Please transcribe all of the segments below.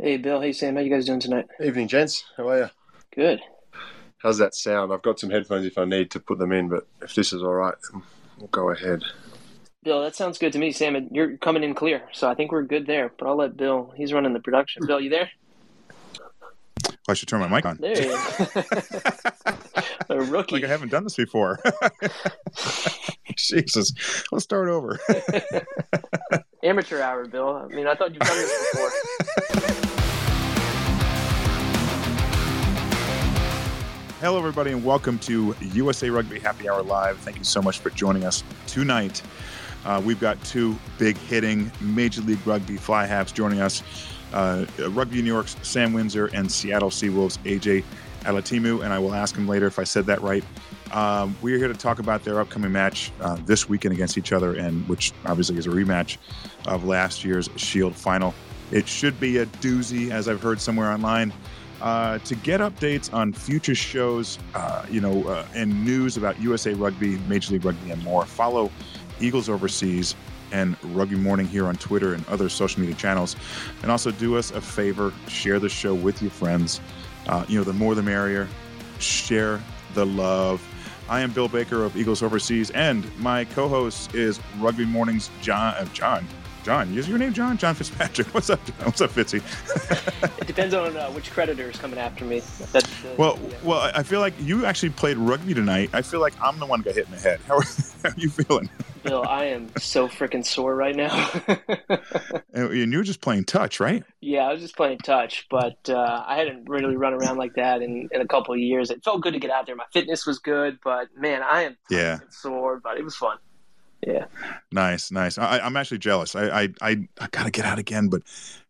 Hey, Bill. Hey, Sam. How you guys doing tonight? Evening, gents. How are you? Good. How's that sound? I've got some headphones if I need to put them in, but if this is all right, we'll go ahead. Bill, that sounds good to me, Sam. You're coming in clear, so I think we're good there. But I'll let Bill. He's running the production. Bill, you there? I should turn my mic on. There you go. A rookie. Like I haven't done this before. Jesus. Let's start over. Amateur hour, Bill. I mean, I thought you've done this before. Hello, everybody, and welcome to USA Rugby Happy Hour Live. Thank you so much for joining us tonight. Uh, we've got two big hitting Major League Rugby fly halves joining us uh, Rugby New York's Sam Windsor and Seattle Seawolves' AJ Alatimu, and I will ask him later if I said that right. Um, we're here to talk about their upcoming match uh, this weekend against each other, and which obviously is a rematch of last year's Shield final. It should be a doozy, as I've heard somewhere online. Uh, to get updates on future shows, uh, you know, uh, and news about USA Rugby, Major League Rugby, and more, follow Eagles Overseas and Rugby Morning here on Twitter and other social media channels. And also do us a favor, share the show with your friends. Uh, you know, the more the merrier. Share the love. I am Bill Baker of Eagles Overseas, and my co-host is Rugby Morning's John. Uh, John. John, is your name John? John Fitzpatrick. What's up? John? What's up, Fitzy? It depends on uh, which creditor is coming after me. That's, uh, well, yeah. well, I feel like you actually played rugby tonight. I feel like I'm the one who got hit in the head. How are, how are you feeling? I am so freaking sore right now. And and you were just playing touch, right? yeah, I was just playing touch, but uh, I hadn't really run around like that in, in a couple of years. It felt good to get out there. My fitness was good, but man, I am Yeah. sore, but it was fun. Yeah. Nice, nice. I, I'm actually jealous. I, I, I, I gotta get out again, but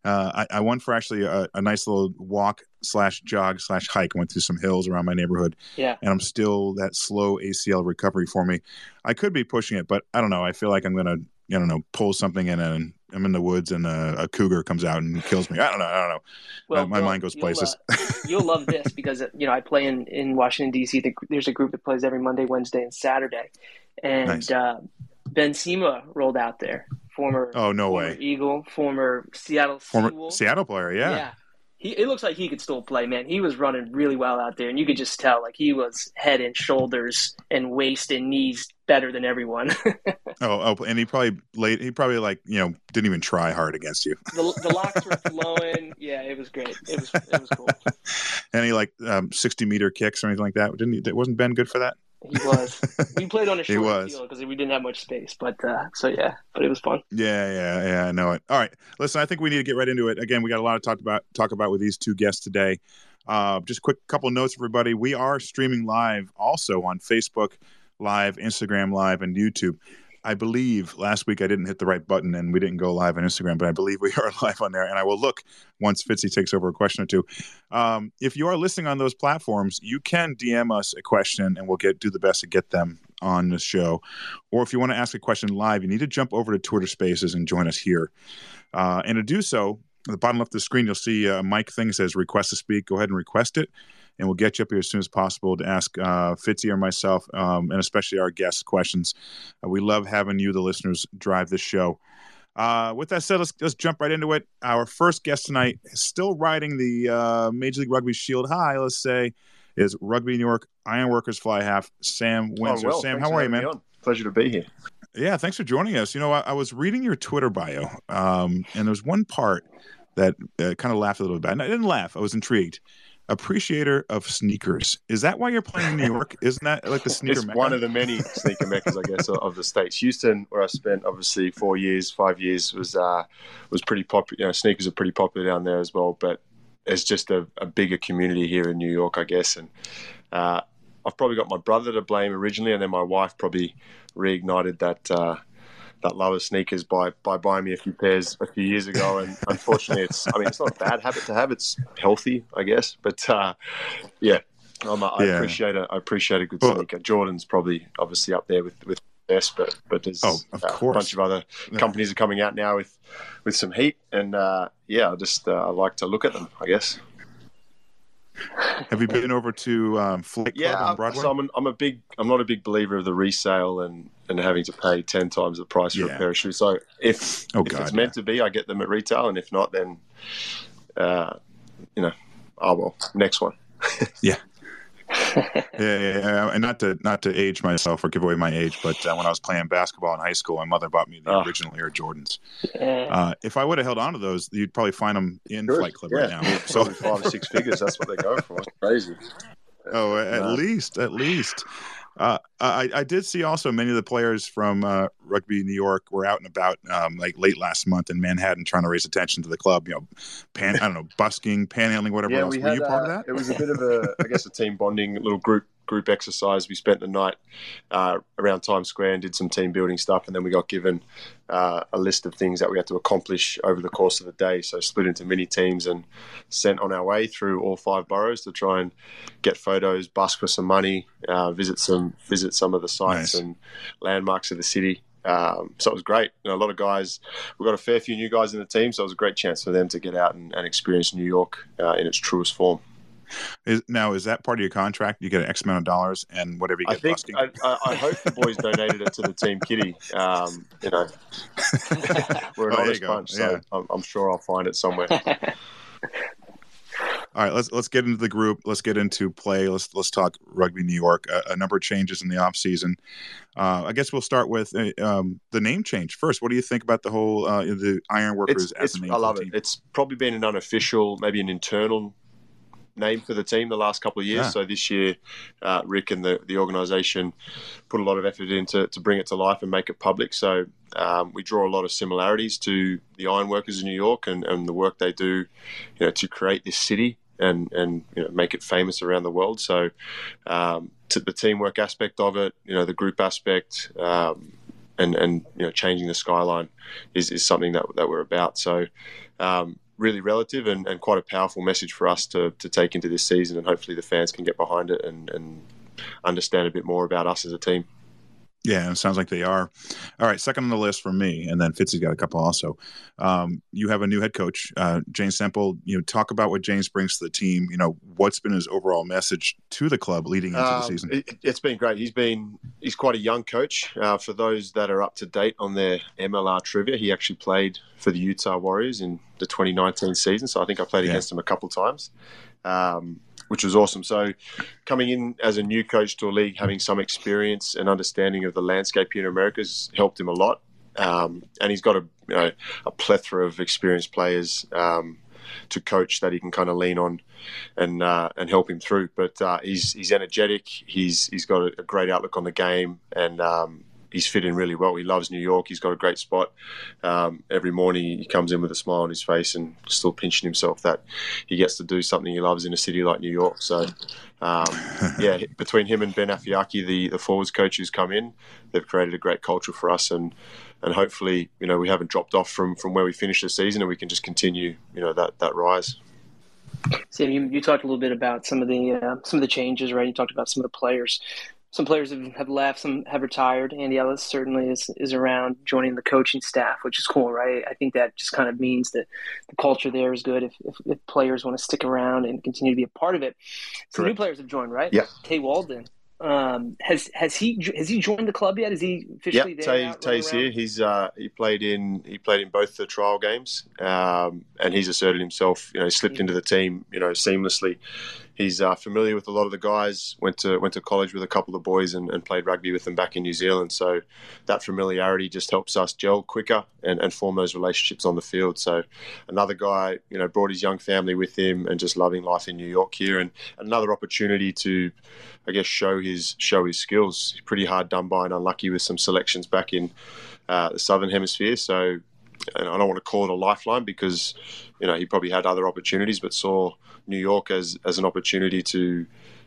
uh, I, I went for actually a, a nice little walk slash jog slash hike. Went through some hills around my neighborhood, Yeah. and I'm still that slow ACL recovery for me. I could be pushing it, but I don't know. I feel like I'm gonna, I don't know, pull something in and I'm in the woods and a, a cougar comes out and kills me. I don't know. I don't know. Well, my mind goes you'll, places. uh, you'll love this because you know I play in in Washington D.C. The, there's a group that plays every Monday, Wednesday, and Saturday, and Nice. Ben Cima rolled out there. Former Oh no former way. Eagle, former Seattle Former Seawolf. Seattle player, yeah. He, it looks like he could still play, man. He was running really well out there, and you could just tell, like he was head and shoulders and waist and knees better than everyone. Oh, oh, and he probably late. He probably like you know didn't even try hard against you. the, the locks were flowing. Yeah, it was great. It was it was cool. Any like um, sixty meter kicks or anything like that? Didn't he? Wasn't Ben good for that? He was. We played on a short field because we didn't have much space. But uh, so yeah, but it was fun. Yeah, yeah, yeah. I know it. All right, listen. I think we need to get right into it. Again, we got a lot to talk about. Talk about with these two guests today. Uh, just quick couple notes, everybody. We are streaming live also on Facebook Live, Instagram Live, and YouTube. I believe last week I didn't hit the right button and we didn't go live on Instagram, but I believe we are live on there. And I will look once Fitzy takes over a question or two. Um, if you are listening on those platforms, you can DM us a question and we'll get do the best to get them on the show. Or if you want to ask a question live, you need to jump over to Twitter Spaces and join us here. Uh, and to do so, at the bottom left of the screen, you'll see a mic thing says request to speak. Go ahead and request it, and we'll get you up here as soon as possible to ask uh, Fitzy or myself, um, and especially our guests, questions. Uh, we love having you, the listeners, drive this show. Uh, with that said, let's, let's jump right into it. Our first guest tonight, is still riding the uh, Major League Rugby Shield high, let's say, is Rugby New York Ironworkers fly half Sam Windsor. Oh, well, Sam, how are you, man? Pleasure to be here. Yeah, thanks for joining us. You know, I, I was reading your Twitter bio, um, and there was one part that uh, kind of laughed a little bit. And I didn't laugh; I was intrigued. Appreciator of sneakers. Is that why you're playing in New York? Isn't that like the sneaker It's mecca? one of the many sneaker meccas, I guess, of the states. Houston, where I spent obviously four years, five years, was uh, was pretty popular. You know, sneakers are pretty popular down there as well. But it's just a, a bigger community here in New York, I guess. And uh, I've probably got my brother to blame originally, and then my wife probably reignited that. Uh, that love of sneakers by by buying me a few pairs a few years ago, and unfortunately, it's I mean it's not a bad habit to have. It's healthy, I guess. But uh, yeah, a, I Yeah. appreciate a I appreciate a good Well- sneaker. Jordan's probably obviously up there with with best, but but there's Oh, uh, a bunch of other companies are coming out now with with some heat, and uh, yeah, I just uh, I like to look at them. I guess. Have you been over to um, Flight Club Yeah, on Broadway? so I'm, an, I'm a big I'm not a big believer of the resale and and having to pay ten times the price for Yeah. a pair of shoes. So if Oh, if God, it's meant to be, I get them at retail, and if not, then uh, you know, oh well, next one. yeah. yeah, yeah, yeah, and not to not to age myself or give away my age, but uh, when I was playing basketball in high school, my mother bought me the oh. original Air Jordans. Yeah. Uh, if I would have held on to those, you'd probably find them in Good. Flight Club yeah. right now. So five or six figures, that's what they go for. crazy. Oh, at least, at least. Uh, I, I, did see also many of the players from uh, Rugby New York were out and about um, like late last month in Manhattan trying to raise attention to the club. You know, pan, I don't know, busking, panhandling, whatever yeah, else. We were had, you part uh, of that? It was a bit of a, I guess, a team bonding little group group exercise. We spent the night uh, around Times Square and did some team building stuff, and then we got given uh, a list of things that we had to accomplish over the course of the day. So split into mini teams and sent on our way through all five boroughs to try and get photos, busk for some money, uh, visit some visit some of the sites nice. and landmarks of the city. Um, so it was great. You know, a lot of guys, we got a fair few new guys in the team, so it was a great chance for them to get out and, and experience New York uh, in its truest form. Is, now, is that part of your contract? You get an X amount of dollars and whatever you get. I think I, I, I, hope the boys donated it to the team kitty. Um, you know, we're an oh, honest bunch, so yeah. I'm, I'm sure I'll find it somewhere. All right, let's let's get into the group. Let's get into play. Let's let's talk rugby New York. A, a number of changes in the off season. Uh, I guess we'll start with uh, um, the name change first. What do you think about the whole uh, the Ironworkers it's, as it's, name? I love it. It's probably been an unofficial, maybe an internal name for the team the last couple of years. Yeah. So this year, uh, Rick and the, the organisation put a lot of effort into to bring it to life and make it public. So um, we draw a lot of similarities to the ironworkers in New York and, and the work they do, you know, to create this city and and you know, make it famous around the world. So um, to the teamwork aspect of it, you know, the group aspect. Um, and, and you know changing the skyline is, is something that, that we're about. So um, really relative and, and quite a powerful message for us to, to take into this season. And hopefully the fans can get behind it and, and understand a bit more about us as a team. Yeah, it sounds like they are. All right, second on the list for me, and then Fitzy's got a couple also. Um, you have a new head coach, uh, James Semple. You know, talk about what James brings to the team. You know, what's been his overall message to the club leading into um, the season? It, has been great. He's been he's quite a young coach. Uh, for those that are up to date on their MLR trivia, he actually played for the Utah Warriors in the 2019 season. So I think I played yeah. against him a couple times. Um, which was awesome. So, coming in as a new coach to a league, having some experience and understanding of the landscape here in America has helped him a lot. Um, and he's got a you know a plethora of experienced players um, to coach that he can kind of lean on and uh, and help him through. But uh, he's he's energetic. He's he's got a, great outlook on the game, and um, he's fit in really well. He loves New York. He's got a great spot. Um, every morning he comes in with a smile on his face and still pinching himself that he gets to do something he loves in a city like New York. So, um, yeah, between him and Ben Afeaki, the, the forwards coach who's come in, they've created a great culture for us and and hopefully, you know, we haven't dropped off from, from where we finished the season and we can just continue, you know, that, that rise. Sam, you, you talked a little bit about some of the uh, some of the changes, right? You talked about some of the players some players have, have left, some have retired. Andy Ellis certainly is, is around joining the coaching staff, which is cool, right? I think that just kind of means that the culture there is good if, if, if players want to stick around and continue to be a part of it. So new players have joined, right? Yeah. Tay Walden. Um, has has he has he joined the club yet? Is he officially yep, there? Tay, Tay's here. He's uh, he played in he played in both the trial games, um, and he's asserted himself. You know, slipped into the team. You know, seamlessly he's uh, familiar with a lot of the guys. Went to went to college with a couple of boys and, and, played rugby with them back in New Zealand. So that familiarity just helps us gel quicker and, and form those relationships on the field. So another guy, you know, brought his young family with him and just loving life in New York here, and another opportunity to, I guess, show his show his skills. Pretty hard done by and unlucky with some selections back in uh, the Southern Hemisphere. So and I don't want to call it a lifeline because you know he probably had other opportunities, but saw New York as as an opportunity to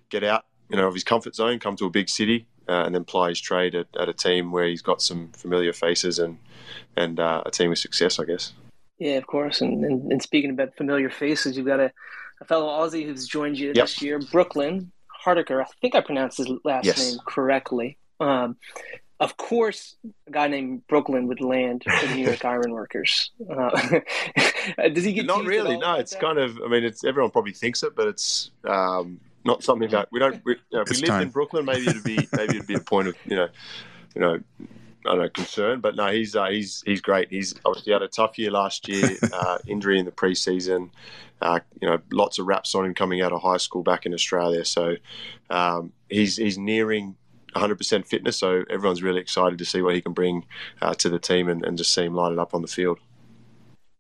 get out, you know, of his comfort zone, come to a big city, uh, and then ply his trade at, at, a team where he's got some familiar faces and and uh, a team with success, I guess. Yeah, of course. And, and, and speaking about familiar faces, you've got a, a fellow Aussie who's joined you yep. this year, Brooklyn Hardiker. I think I pronounced his last yes. name correctly. Um, of course, a guy named Brooklyn would land for the New York Ironworkers. Uh, does he get not really? No, it's kind of. I mean, it's everyone probably thinks it, but it's um, not something that we don't. We, you know, if we lived time. in Brooklyn, maybe it'd be maybe it'd be a point of you know, you know, I don't know concern, but no, he's uh, he's he's great. He's obviously had a tough year last year, uh, injury in the preseason. Uh, you know, lots of raps on him coming out of high school back in Australia. So um, he's he's nearing 100% fitness. So everyone's really excited to see what he can bring uh, to the team and, and just see him light it up on the field.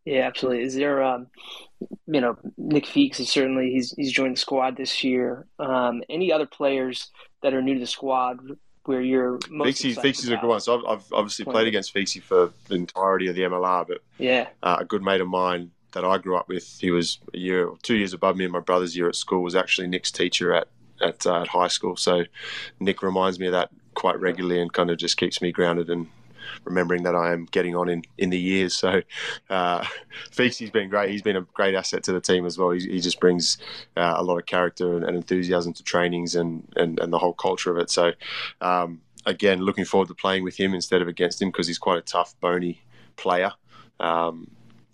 Yeah, absolutely. Is there, um, you know, Nick Feakes is certainly he's he's joined the squad this year. Um, any other players that are new to the squad where you're most Feeksy, Feeksy's a good one. So I've, I've obviously played against Feeksy for the entirety of the MLR, but yeah, uh, a good mate of mine that I grew up with, he was a year, two years above me in my brother's year at school, was actually Nick's teacher at at, uh, at high school. So Nick reminds me of that quite regularly and kind of just keeps me grounded and remembering that I am getting on in, in the years. So uh, Feeksy's been great. He's been a great asset to the team as well. He, he just brings uh, a lot of character and, and, enthusiasm to trainings and, and, and the whole culture of it. So um, again, looking forward to playing with him instead of against him because he's quite a tough, bony player. Um,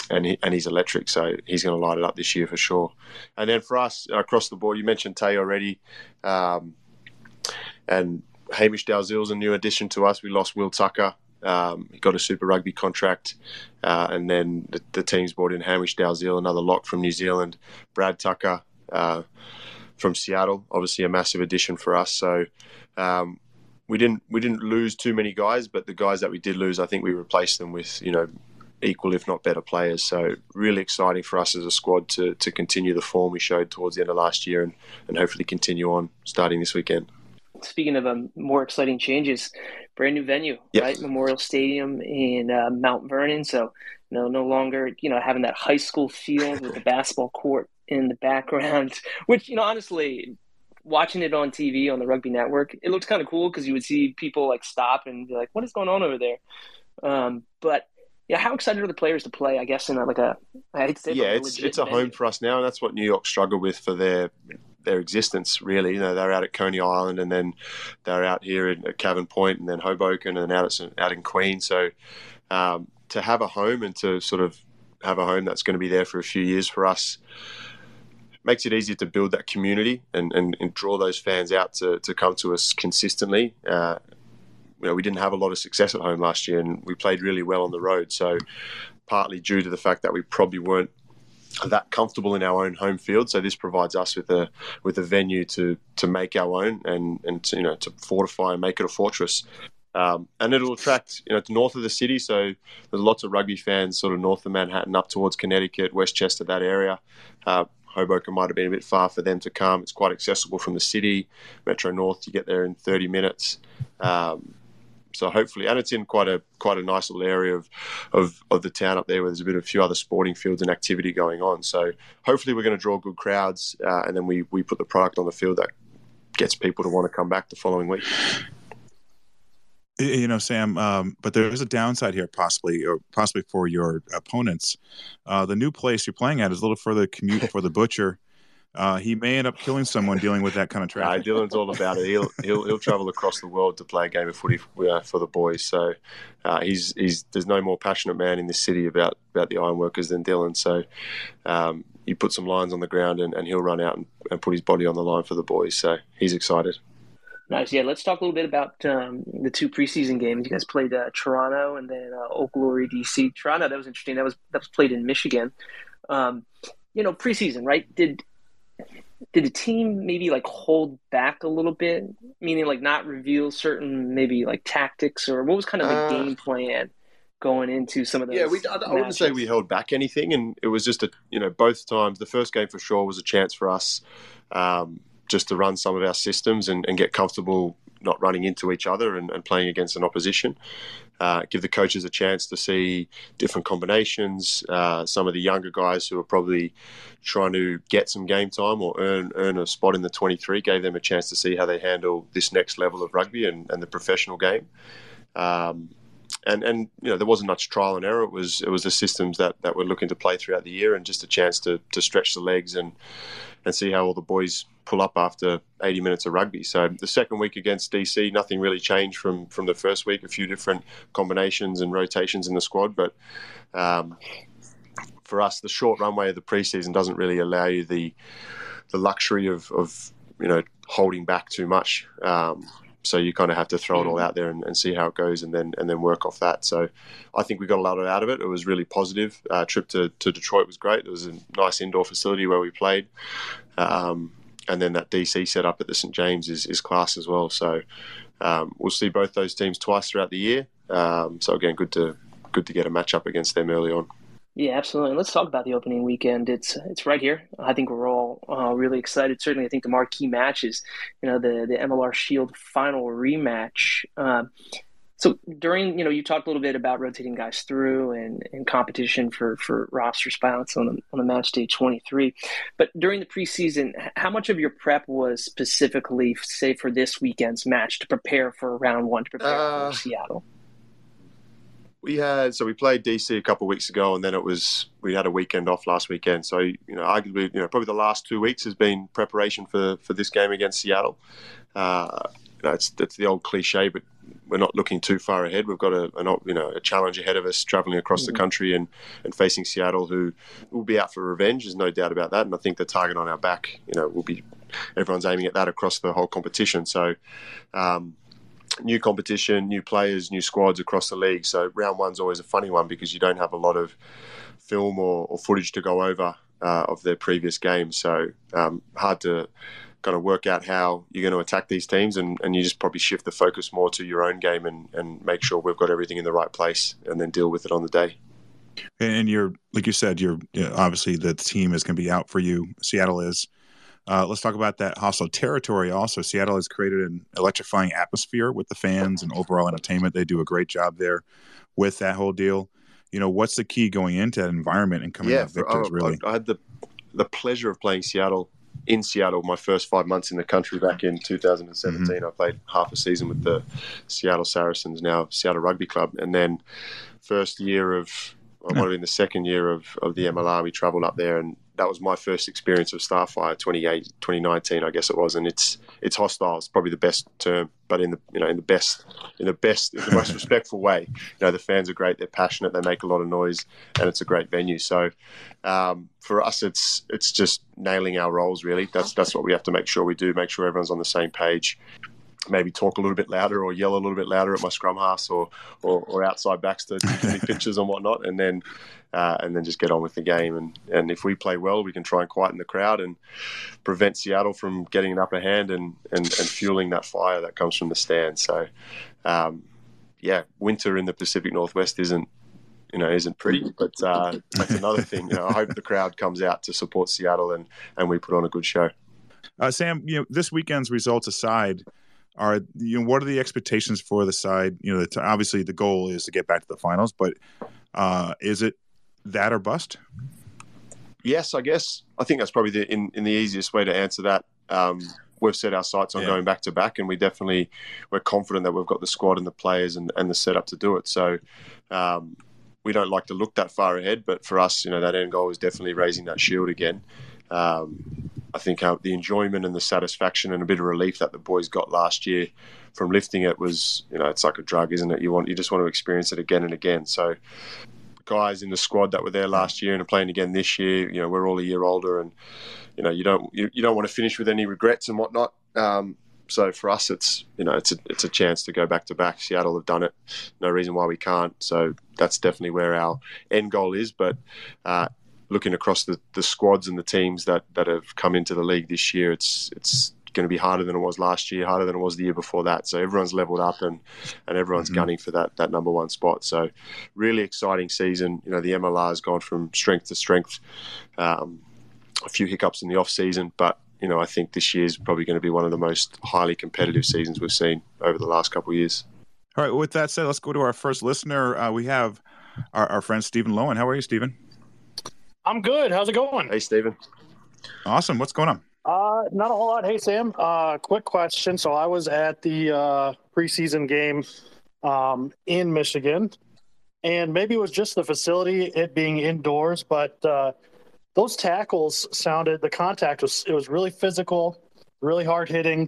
and he, and he's electric, so he's going to light it up this year for sure. And then for us across the board, you mentioned Tay already, um, and Hamish Dalzell's a new addition to us. We lost Will Tucker. Um, he got a Super Rugby contract, uh, and then the, the, team's brought in Hamish Dalzill, another lock from New Zealand, Brad Tucker uh, from Seattle, obviously a massive addition for us. So um, we didn't we didn't lose too many guys, but the guys that we did lose, I think we replaced them with you know equal, if not better, players. So really exciting for us as a squad to to continue the form we showed towards the end of last year and and hopefully continue on starting this weekend. Speaking of um, more exciting changes, brand new venue, yep. right? Memorial Stadium in uh, Mount Vernon. So you know, no longer you know having that high school field with the basketball court in the background, which you know honestly watching it on TV on the Rugby Network, it looked kind of cool because you would see people like stop and be like, "What is going on over there?" Um, but yeah, how excited are the players to play? I guess in a, like a I hate to say, yeah, it's it's a venue. home for us now, and that's what New York struggled with for their their existence. Really, you know, they're out at Coney Island, and then they're out here at Cavan Point, and then Hoboken, and then out at out in Queen. So um, to have a home and to sort of have a home that's going to be there for a few years for us makes it easier to build that community and, and, and draw those fans out to, to come to us consistently. Uh, you know, we didn't have a lot of success at home last year, and we played really well on the road. So, partly due to the fact that we probably weren't that comfortable in our own home field. So this provides us with a with a venue to to make our own and and to, you know to fortify and make it a fortress. Um, and it'll attract you know to north of the city. So there's lots of rugby fans sort of north of Manhattan up towards Connecticut, Westchester, that area. Uh, Hoboken might have been a bit far for them to come. It's quite accessible from the city. Metro North, you get there in 30 minutes. Um, so hopefully, and it's in quite a quite a nice little area of, of, of the town up there where there's a bit of a few other sporting fields and activity going on. So hopefully, we're going to draw good crowds, uh, and then we we put the product on the field that gets people to want to come back the following week. You know, Sam, um, but there is a downside here, possibly, or possibly for your opponents. Uh, the new place you're playing at is a little further commute for the butcher uh, he may end up killing someone dealing with that kind of traffic. Nah, Dylan's all about it. He'll he'll he'll travel across the world to play a game of footy for, uh, for the boys. So uh, he's he's there's no more passionate man in this city about about the ironworkers than Dylan. So um, you put some lines on the ground and, and he'll run out and, and, put his body on the line for the boys. So he's excited. Nice. Yeah, let's talk a little bit about um, the two preseason games. You guys played uh, Toronto and then uh, Old Glory DC. Toronto, that was interesting. That was that was played in Michigan. Um, you know, preseason, right? Did did the team maybe like hold back a little bit, meaning like not reveal certain maybe like tactics or what was kind of the uh, game plan going into some of those? Yeah, we, I, I wouldn't say we held back anything, and it was just a you know both times. The first game for sure was a chance for us um, just to run some of our systems and, and get comfortable not running into each other and, and playing against an opposition uh, give the coaches a chance to see different combinations. Uh, some of the younger guys who are probably trying to get some game time or earn earn a spot in the 23 gave them a chance to see how they handle this next level of rugby and, and the professional game. Um, and and you know there wasn't much trial and error. It was it was the systems that, that we're looking to play throughout the year and just a chance to to stretch the legs and and see how all the boys pull up after 80 minutes of rugby. So the second week against DC, nothing really changed from from the first week. A few different combinations and rotations in the squad, but um, for us, the short runway of the preseason doesn't really allow you the the luxury of, of you know holding back too much. Um, so you kind of have to throw it all out there and, and, see how it goes, and then and then work off that. So I think we got a lot out of it. It was really positive. Uh, trip to, to Detroit was great. It was a nice indoor facility where we played, um, and then that DC setup at the St James is, is class as well. So um, we'll see both those teams twice throughout the year. Um, so again, good to good to get a match up against them early on. Yeah, absolutely. And let's talk about the opening weekend. It's it's right here. I think we're all uh, really excited. Certainly, I think the marquee matches, you know, the the MLR Shield final rematch. Uh, so during, you know, you talked a little bit about rotating guys through and, and competition for, for roster spots on the, on the match day 23. But during the preseason, how much of your prep was specifically, say, for this weekend's match to prepare for round one, to prepare uh, for Seattle? we had so we played DC a couple of weeks ago, and then it was we had a weekend off last weekend. So you know, arguably, you know, probably the last two weeks has been preparation for for this game against Seattle. Uh, you know, it's the old cliche, but we're not looking too far ahead. We've got a, a you know a challenge ahead of us, traveling across mm-hmm. the country and and facing Seattle, who will be out for revenge. There's no doubt about that, and I think the target on our back, you know, will be everyone's aiming at that across the whole competition. So. Um, new competition, new players, new squads across the league. So round one's always a funny one because you don't have a lot of film or, or footage to go over uh, of their previous games. So um, hard to kind of work out how you're going to attack these teams, and, and you just probably shift the focus more to your own game and, and make sure we've got everything in the right place, and then deal with it on the day. And you're like you said, you're you know, obviously the team is going to be out for you. Seattle is. Uh, let's talk about that hostile territory. Also, Seattle has created an electrifying atmosphere with the fans and overall entertainment. They do a great job there with that whole deal. You know, what's the key going into that environment and coming yeah, out victors? For, really, I had the the pleasure of playing Seattle in Seattle my first five months in the country back in 2017. Mm-hmm. I played half a season with the Seattle Saracens, now Seattle Rugby Club, and then first year of I might have been the second year of, of the MLR. We travelled up there and that was my first experience of Starfire 2019 I guess it was and it's it's hostile it's probably the best term but in the you know in the best in the best in the most respectful way. You know the fans are great they're passionate they make a lot of noise and it's a great venue. So um, for us it's it's just nailing our roles really. That's that's what we have to make sure we do make sure everyone's on the same page maybe talk a little bit louder or yell a little bit louder at my scrum half or, or, or outside backs to give pitches and whatnot, and then uh, and then just get on with the game. And and if we play well, we can try and quieten the crowd and prevent Seattle from getting an upper hand and and, and fueling that fire that comes from the stand. So, um, yeah, winter in the Pacific Northwest isn't you know isn't pretty, but uh, that's another thing. You know, I hope the crowd comes out to support Seattle and and we put on a good show. Uh, Sam, you know, this weekend's results aside, are you know what are the expectations for the side? You know, obviously the goal is to get back to the finals, but uh, is it that or bust? Yes, I guess I think that's probably the in, in the easiest way to answer that. Um, we've set our sights on yeah. going back to back, and we definitely we're confident that we've got the squad and the players and, and the setup to do it. So. Um, we don't like to look that far ahead, but for us, you know, that end goal is definitely raising that shield again. Um, I think uh, the enjoyment and the satisfaction and a bit of relief that the boys got last year from lifting it was, you know, it's like a drug, isn't it? You want, you just want to experience it again and again. So, guys in the squad that were there last year and are playing again this year, you know, we're all a year older, and you know, you don't you, you don't want to finish with any regrets and whatnot. Um, so for us, it's you know, it's a it's a chance to go back to back. Seattle have done it, no reason why we can't. So that's definitely where our end goal is. But uh, looking across the, the squads and the teams that, that have come into the league this year, it's it's going to be harder than it was last year, harder than it was the year before that. So everyone's leveled up and and everyone's mm-hmm. gunning for that that number one spot. So really exciting season. You know, the MLR has gone from strength to strength. Um, a few hiccups in the off season, but you know, I think this year is probably going to be one of the most highly competitive seasons we've seen over the last couple of years. All right. With that said, let's go to our first listener. Uh, we have our, our friend Stephen Lowen. How are you, Stephen? I'm good. How's it going? Hey, Steven. Awesome. What's going on? Uh, not a whole lot. Hey, Sam. Uh, quick question. So I was at the uh, preseason game um, in Michigan, and maybe it was just the facility, it being indoors, but uh, those tackles sounded. The contact was it was really physical, really hard hitting.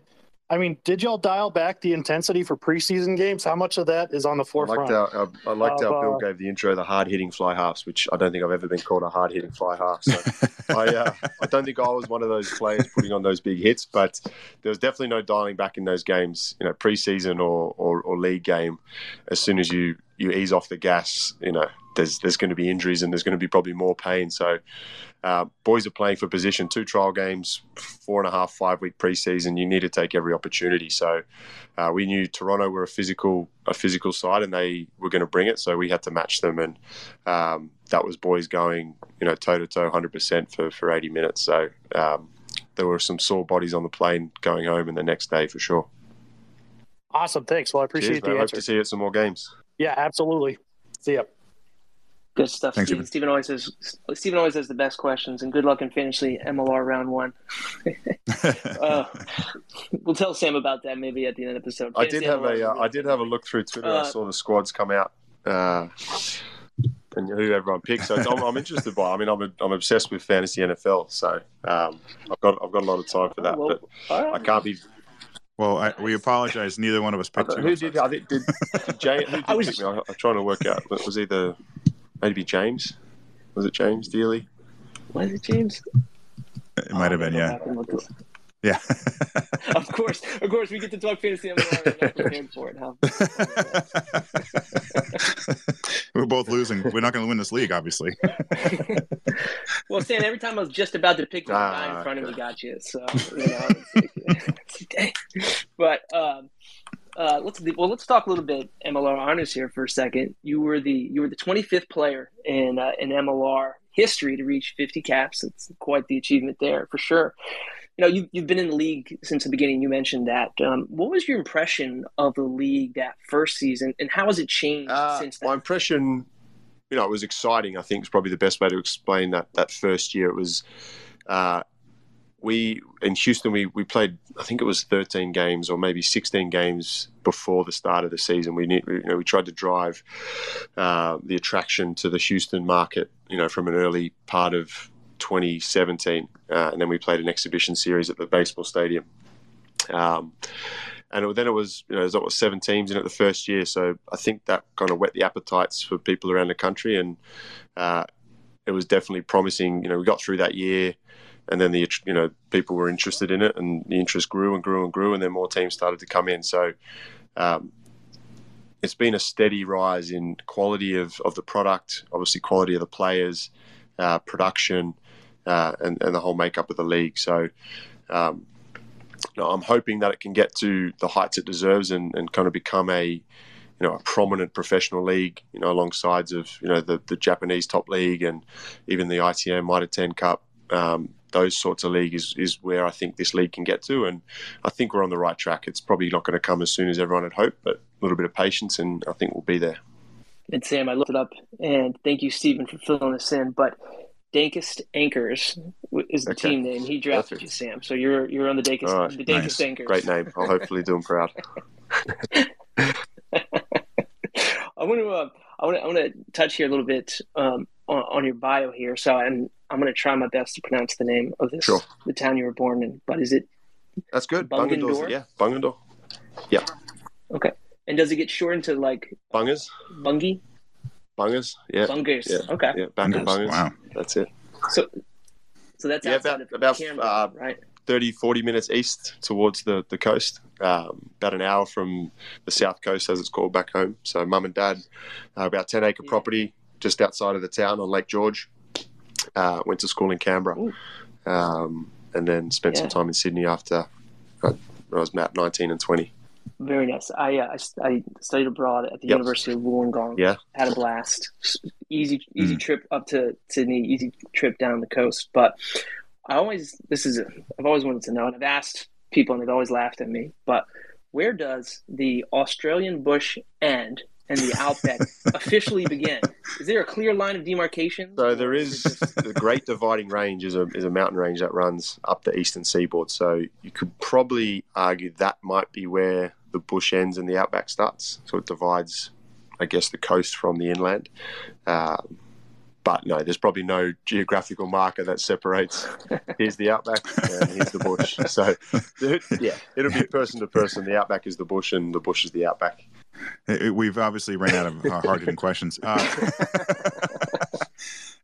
I mean, did y'all dial back the intensity for preseason games? How much of that is on the I forefront? liked how, I liked of, how Bill uh, gave the intro, the hard hitting fly halves, which I don't think I've ever been called a hard hitting fly half. So I, uh, I don't think I was one of those players putting on those big hits, but there was definitely no dialing back in those games, you know, preseason or, or, or league game. As soon as you, you ease off the gas, you know, there's there's going to be injuries and there's going to be probably more pain. So uh, boys are playing for position, two trial games, four and a half, five week preseason. You need to take every opportunity. So uh, we knew Toronto were a physical a physical side and they were going to bring it, so we had to match them, and um, that was boys going you know toe to toe, hundred percent for for eighty minutes. So um, there were some sore bodies on the plane going home and the next day for sure. Awesome. Thanks. Well, I appreciate Cheers, the man. Hope to see you at some more games. Yeah, absolutely. See ya. Good stuff. Thanks, Steven. Stephen. Steven always has Steven always has the best questions, and good luck in finishing MLR round one. uh, we'll tell Sam about that maybe at the end of the episode. I did have MLR a uh, I did have a look through Twitter. I Uh, saw the squads come out. Uh, and who everyone picked, so it's, I'm, I'm interested by. I mean, I'm a, I'm obsessed with fantasy NFL, so um, I've got I've got a lot of time for that. Well, but all right. I can't be. well, I, we apologize. Neither one of us picked. Who did? I think did, did James? Who did I was- pick me? I, I'm trying to work out. It was either maybe James. Was it James Dealey? Was it James? It might have Oh, been, yeah, back and look this- yeah. Of course, of course, we get to talk fantasy MLR. We're not prepared for it. Huh? We're both losing. We're not going to win this league, obviously. Well, Sam, every time I was just about to pick the guy Ah, in front of me, got you. So, you know, like, dang. but um, uh, let's well, let's talk a little bit MLR honors here for a second. You were the you were the 25th player in uh, in MLR history to reach 50 caps. It's quite the achievement there for sure. You know, you, you've been in the league since the beginning. You mentioned that. Um, what was your impression of the league that first season, and how has it changed Uh, since my impression, you know, it was exciting. I think is probably the best way to explain that. That first year, it was. Uh, we in Houston, we, we played. I think it was 13 games or maybe 16 games before the start of the season. We need, you know, we tried to drive uh, the attraction to the Houston market. You know, from an early part of 2017, uh, and then we played an exhibition series at the baseball stadium. Um, and then it was, you know, there was seven teams in it the first year. So I think that kind of whet the appetites for people around the country, and uh, it was definitely promising. You know, we got through that year, and then the you know people were interested in it, and the interest grew and grew and grew, and then more teams started to come in. So. Um, it's been a steady rise in quality of, of the product, obviously quality of the players, uh, production, uh, and, and the whole makeup of the league. So um, I'm hoping that it can get to the heights it deserves and, and kind of become a you know a prominent professional league. You know, alongside of you know the, the Japanese top league and even the ITM Mitre 10 Cup. Um, those sorts of league is, is where I think this league can get to, and I think we're on the right track. It's probably not going to come as soon as everyone had hoped, but a little bit of patience, and I think we'll be there. And Sam, I looked it up, and thank you, Stephen, for filling us in. But Dankest Anchors is the Okay. tewant name. He drafted you, Sam. So you're you're on the Dankest, All right. the Dankest Nice. Anchors. Great name. I'll hopefully do them proud. I want to uh, I want to I touch here a little bit um, on, on your bio here. So I'm I'm going to try my best to pronounce the name of this Sure. the town you were born in. But is it That's good. Bungendore? Yeah, Bungendore. Yeah. Okay? And does it get shortened to like Bungers, Bungie? Bungers, yeah, Bungers. yeah. Okay. yeah, back in Bungers. Wow. That's it. So so that's Yeah, about- of about, Canberra, uh, right? 30, 40 minutes east towards the, the coast. Um, about an hour from the south coast, as it's called back home. So, mum and dad, uh, about 10 acre property just outside of the town on Lake George. Uh, went to school in Canberra. Um, and then spent Yeah. some time in Sydney after uh, I was about 19 and 20. Very nice. I, uh, I I studied abroad at the Yep. University of Wollongong. Yeah. Had a blast. Easy easy Mm. trip up to Sydney. Easy trip down the coast. But I always this is a, I've always wanted to know, and I've asked people, and they've always laughed at me. But where does the Australian bush end and the outback officially begin? Is there a clear line of demarcation? So there is Or is it just- the Great Dividing Range is a is a mountain range that runs up the eastern seaboard. So you could probably argue that might be where the bush ends and the outback starts. So it divides, I guess, the coast from the inland. Um, but no, there's probably no geographical marker that separates. Here's the outback and here's the bush. So, yeah, it'll be person to person. The outback is the bush, and the bush is the outback. We've obviously ran out of uh, hard hitting questions. Uh,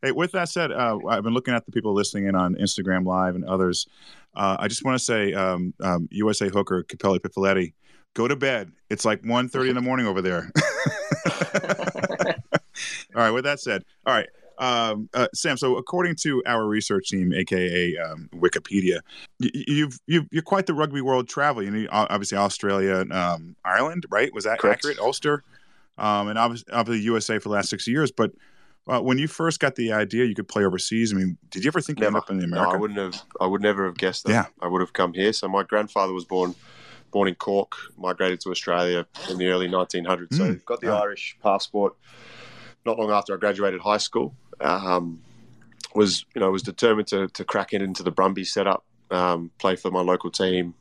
hey, with that said, uh, I've been looking at the people listening in on Instagram Live and others. Uh, I just want to say, um, um, USA hooker Kapeli Pifeleti, go to bed. It's like 1.30 in the morning over there. all right. With that said, all right. Um, uh, Sam, so according to our research team, aka um, Wikipedia, you've, you've you're quite the rugby world traveler. You know, obviously Australia, um, Ireland, right? Was that Correct. accurate? Ulster, um, and obviously, obviously USA for the last six years. But uh, when you first got the idea you could play overseas, I mean, did you ever think you'd end up in America? No, I wouldn't have. I would never have guessed that. Yeah. I would have come here. So my grandfather was born born in Cork, migrated to Australia in the early 1900s. Mm. So got the oh. Irish passport not long after I graduated high school. Um, was you know was determined to to crack it into the Brumbies setup, um, play for my local team.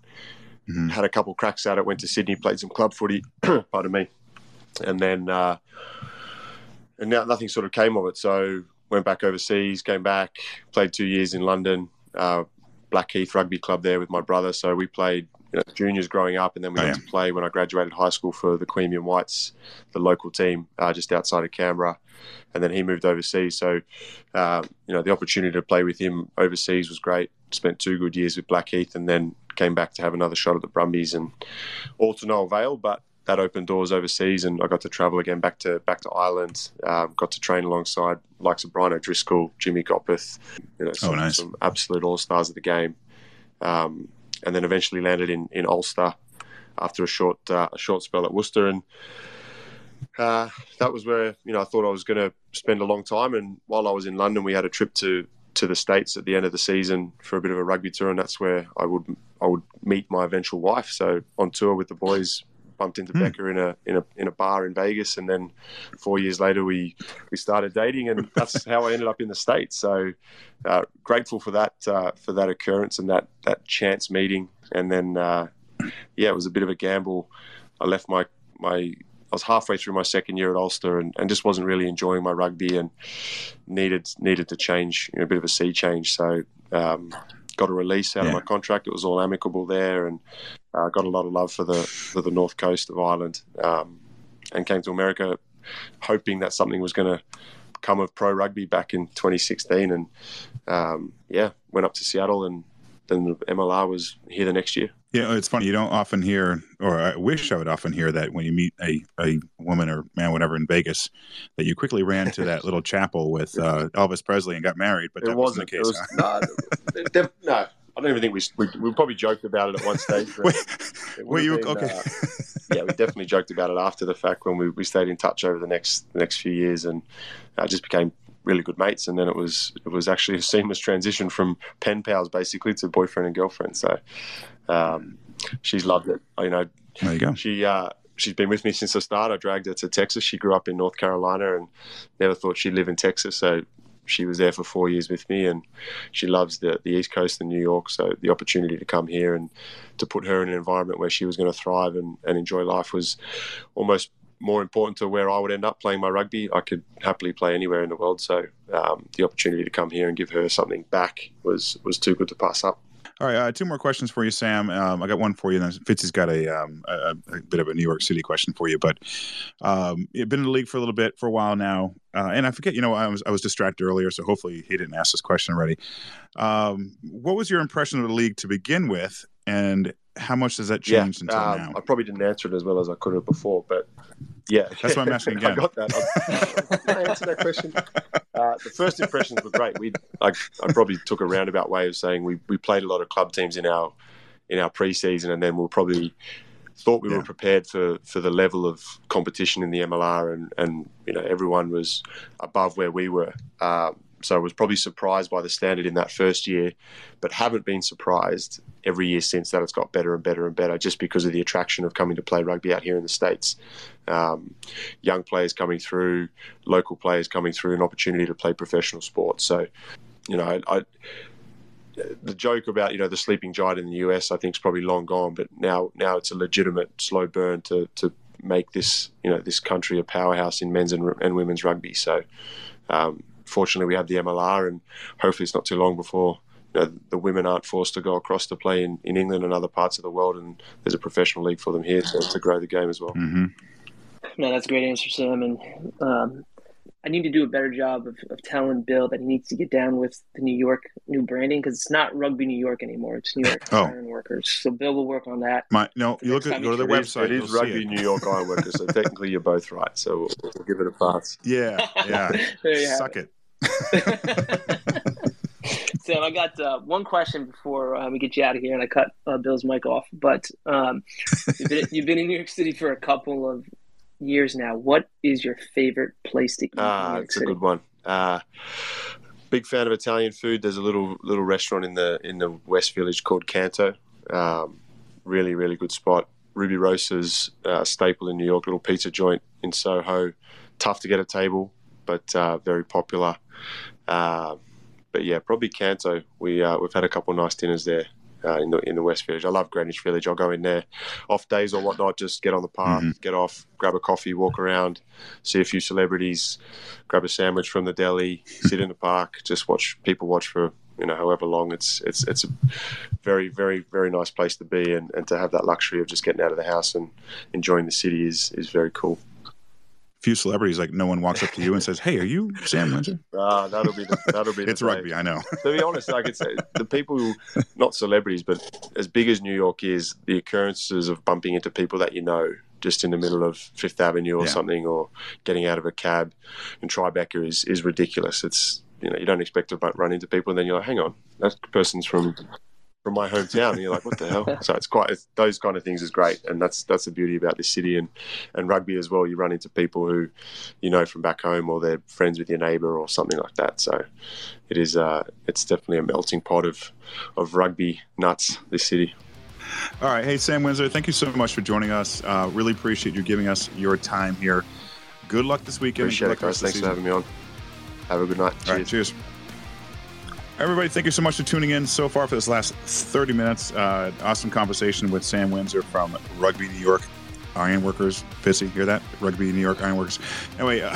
Mm-hmm. Had a couple cracks at it. Went to Sydney, played some club footy. pardon me, and then uh, and now nothing sort of came of it. So went back overseas, came back, played two years in London, uh, Blackheath Rugby Club there with my brother. So we played you know, juniors growing up, and then we oh, got to play when I graduated high school for the Queanbeyan Whites, the local team uh, just outside of Canberra. And then he moved overseas, so uh, you know the opportunity to play with him overseas was great. Spent two good years with Blackheath, and then came back to have another shot at the Brumbies, and all to no avail. But that opened doors overseas, and I got to travel again back to back to Ireland. Um, got to train alongside likes of Brian O'Driscoll, Jimmy Gopperth, you know, some, oh, nice. some absolute all stars of the game. Um, and then eventually landed in, in Ulster after a short uh, a short spell at Worcester, and uh, that was where you know I thought I was going to spend a long time. And while I was in London, we had a trip to to the states at the end of the season for a bit of a rugby tour, and that's where I would I would meet my eventual wife. So on tour with the boys, bumped into mm. Becca in a in a in a bar in Vegas, and then four years later we we started dating, and that's how I ended up in the states. So uh, grateful for that uh, for that occurrence and that that chance meeting, and then uh, yeah, it was a bit of a gamble. I left my my I was halfway through my second year at Ulster and, and just wasn't really enjoying my rugby and needed needed to change you know, a bit of a sea change. So um, got a release out yeah. of my contract. It was all amicable there, and uh, got a lot of love for the for the north coast of Ireland, um, and came to America hoping that something was going to come of pro rugby back in 2016, and um, yeah, went up to Seattle, and then the MLR was here the next year. Yeah, it's funny. You don't often hear, or I wish I would often hear that when you meet a, a woman or man, whatever, in Vegas, that you quickly ran to that little chapel with uh, Elvis Presley and got married. But that wasn't, the case. Was, no, no, I don't even think we we, we probably joked about it at one stage. Were you been, okay? Uh, yeah, we definitely joked about it after the fact when we, we stayed in touch over the next the next few years and uh, just became really good mates. And then it was it was actually a seamless transition from pen pals basically to boyfriend and girlfriend. So um, she's loved it. You know, there you go. She uh, she's been with me since the start. I dragged her to Texas. She grew up in North Carolina and never thought she'd live in Texas. So she was there for four years with me, and she loves the the East Coast and New York. So the opportunity to come here and to put her in an environment where she was going to thrive and, and enjoy life was almost more important to where I would end up playing my rugby. I could happily play anywhere in the world. So um, the opportunity to come here and give her something back was was too good to pass up. All right, uh, two more questions for you, Sam. Um, I got one for you. Then Fitzy's got a, um, a, a, bit of a New York City question for you. But um, you've been in the league for a little bit, for a while now, uh, and I forget. You know, I was I was distracted earlier, so hopefully he didn't ask this question already. Um, what was your impression of the league to begin with, and how much does that change yeah, until um, now? I probably didn't answer it as well as I could have before, but yeah, that's why I'm asking again. I got that. I, I answer that question. Uh, the first impressions were great. We, I, I, probably took a roundabout way of saying we, we played a lot of club teams in our in our preseason, and then we'll probably thought we yeah. were prepared for, for the level of competition in the MLR, and, and you know everyone was above where we were. Um, so I was probably surprised by the standard in that first year, but haven't been surprised every year since that it's got better and better and better just because of the attraction of coming to play rugby out here in the States. Um, young players coming through, local players coming through, an opportunity to play professional sports. So, you know, I, I the joke about you know the sleeping giant in the US I think is probably long gone, but now now it's a legitimate slow burn to to make this you know this country a powerhouse in men's and, and women's rugby. So um, fortunately, we have the MLR, and hopefully, it's not too long before you know, the women aren't forced to go across to play in, in England and other parts of the world, and there's a professional league for them here to, to grow the game as well. Mm-hmm. No, that's a great answer, Sam. And um, I need to do a better job of, of telling Bill that he needs to get down with the New York new branding because it's not Rugby New York anymore. It's New York Oh. Iron Workers. So Bill will work on that. My no, you look at time go to you the website. It is rugby it. New York Ironworkers, so technically you're both right. So we'll, we'll give it a pass. Yeah, yeah. there you have Suck it. it. Sam, I got uh, one question before uh, we get you out of here, and I cut uh, Bill's mic off. But um, you've, been, you've been in New York City for a couple of years now. What is your favorite place to eat Ah, it's a good one. Uh, big fan of Italian food. There's a little little restaurant in the in the West Village called Canto. Um, really, really good spot. Rubirosa's uh, staple in New York, little pizza joint in Soho. Tough to get a table, but uh, very popular. Uh, but yeah, probably Canto. We uh, we've had a couple of nice dinners there uh, in the in the West Village. I love Greenwich Village. I'll go in there off days or whatnot. Just get on the path, Mhm. get off, grab a coffee, walk around, see a few celebrities, grab a sandwich from the deli, sit in the park, just watch people watch for you know however long. It's it's it's a very very very nice place to be, and, and to have that luxury of just getting out of the house and enjoying the city is is very cool. Few celebrities like no one walks up to you and says, "Hey, are you Sam Windsor?" Ah, that'll be the, that'll be. It's rugby, I know. to be honest, I could say the people, who, not celebrities, but as big as New York is, the occurrences of bumping into people that you know just in the middle of Fifth Avenue or Yeah. something, or getting out of a cab in Tribeca is, is ridiculous. It's you know you don't expect to run into people, and then you're like, hang on, that person's from from my hometown, and you're like, what the hell? So it's quite it's, those kind of things is great, and that's that's the beauty about this city and and rugby as well. You run into people who you know from back home, or they're friends with your neighbour or something like that. So it is uh, it's definitely a melting pot of of rugby nuts. This city. All right, hey Sam Windsor, thank you so much for joining us. Uh, really appreciate you giving us your time here. Good luck this weekend. Appreciate it, guys. Thanks of for having me on. Have a good night. season. All right, Cheers. cheers. Everybody, thank you so much for tuning in so far for this last 30 minutes. Uh, awesome conversation with Sam Windsor from Rugby New York Ironworkers. Pissy, hear that? Rugby New York Ironworkers. Anyway, uh,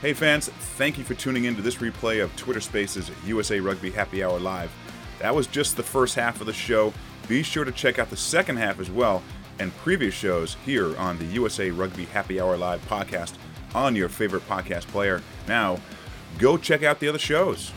hey fans, thank you for tuning in to this replay of Twitter Spaces USA Rugby Happy Hour Live. That was just the first half of the show. Be sure to check out the second half as well and previous shows here on the USA Rugby Happy Hour Live podcast on your favorite podcast player. Now, go check out the other shows.